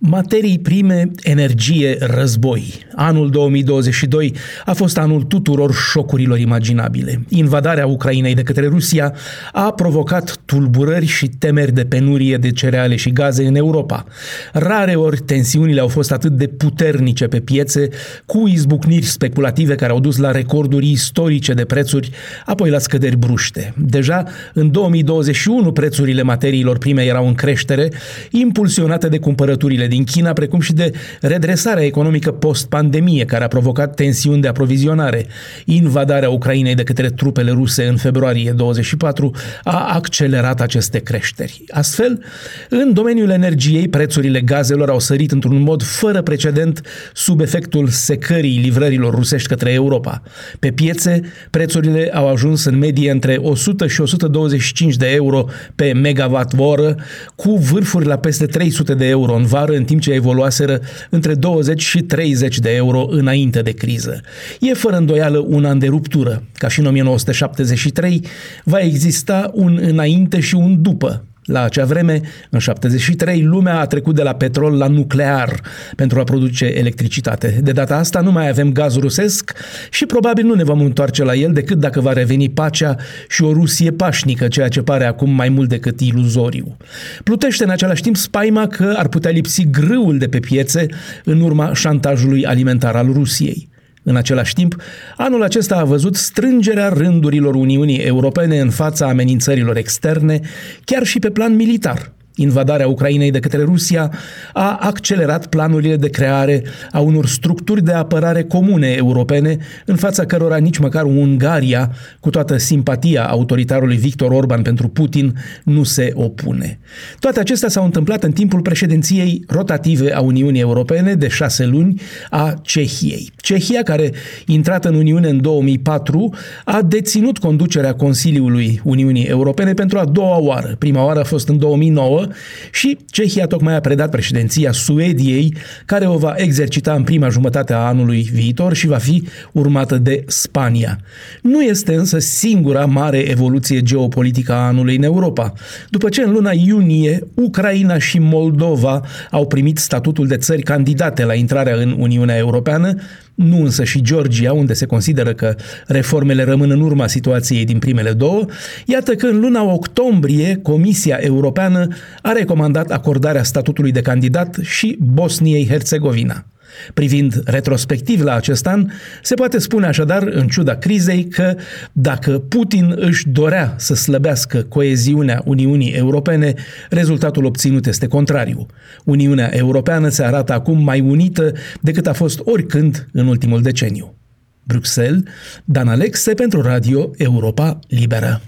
Materii prime, energie, război. Anul 2022 a fost anul tuturor șocurilor imaginabile. Invadarea Ucrainei de către Rusia a provocat tulburări și temeri de penurie de cereale și gaze în Europa. Rare ori tensiunile au fost atât de puternice pe piețe, cu izbucniri speculative care au dus la recorduri istorice de prețuri, apoi la scăderi bruște. Deja în 2021 prețurile materiilor prime erau în creștere, impulsionate de cumpărăturile din China, precum și de redresarea economică post-pandemie, care a provocat tensiuni de aprovizionare. Invadarea Ucrainei de către trupele ruse în februarie 24 a accelerat aceste creșteri. Astfel, în domeniul energiei, prețurile gazelor au sărit într-un mod fără precedent sub efectul secării livrărilor rusești către Europa. Pe piețe, prețurile au ajuns în medie între 100 și 125 de euro pe megawatt oră, cu vârfuri la peste 300 de euro în vară, în timp ce evoluaseră între 20 și 30 de euro înainte de criză. E fără îndoială un an de ruptură. Ca și în 1973, va exista un înainte și un după la acea vreme, în 73, lumea a trecut de la petrol la nuclear pentru a produce electricitate. De data asta nu mai avem gaz rusesc și probabil nu ne vom întoarce la el decât dacă va reveni pacea și o Rusie pașnică, ceea ce pare acum mai mult decât iluzoriu. Plutește în același timp spaima că ar putea lipsi grâul de pe piețe în urma șantajului alimentar al Rusiei. În același timp, anul acesta a văzut strângerea rândurilor Uniunii Europene în fața amenințărilor externe, chiar și pe plan militar. Invadarea Ucrainei de către Rusia a accelerat planurile de creare a unor structuri de apărare comune europene, în fața cărora nici măcar Ungaria, cu toată simpatia autoritarului Victor Orban pentru Putin, nu se opune. Toate acestea s-au întâmplat în timpul președinției rotative a Uniunii Europene de șase luni a Cehiei. Cehia, care intrată în Uniune în 2004, a deținut conducerea Consiliului Uniunii Europene pentru a doua oară. Prima oară a fost în 2009, și Cehia tocmai a predat președinția Suediei, care o va exercita în prima jumătate a anului viitor și va fi urmată de Spania. Nu este însă singura mare evoluție geopolitică a anului în Europa. După ce în luna iunie Ucraina și Moldova au primit statutul de țări candidate la intrarea în Uniunea Europeană, nu însă și Georgia, unde se consideră că reformele rămân în urma situației din primele două, iată că în luna octombrie Comisia Europeană a recomandat acordarea statutului de candidat și Bosniei-Herzegovina. Privind retrospectiv la acest an, se poate spune așadar, în ciuda crizei, că dacă Putin își dorea să slăbească coeziunea Uniunii Europene, rezultatul obținut este contrariu. Uniunea Europeană se arată acum mai unită decât a fost oricând în ultimul deceniu. Bruxelles, Dan Alexe pentru Radio Europa Liberă.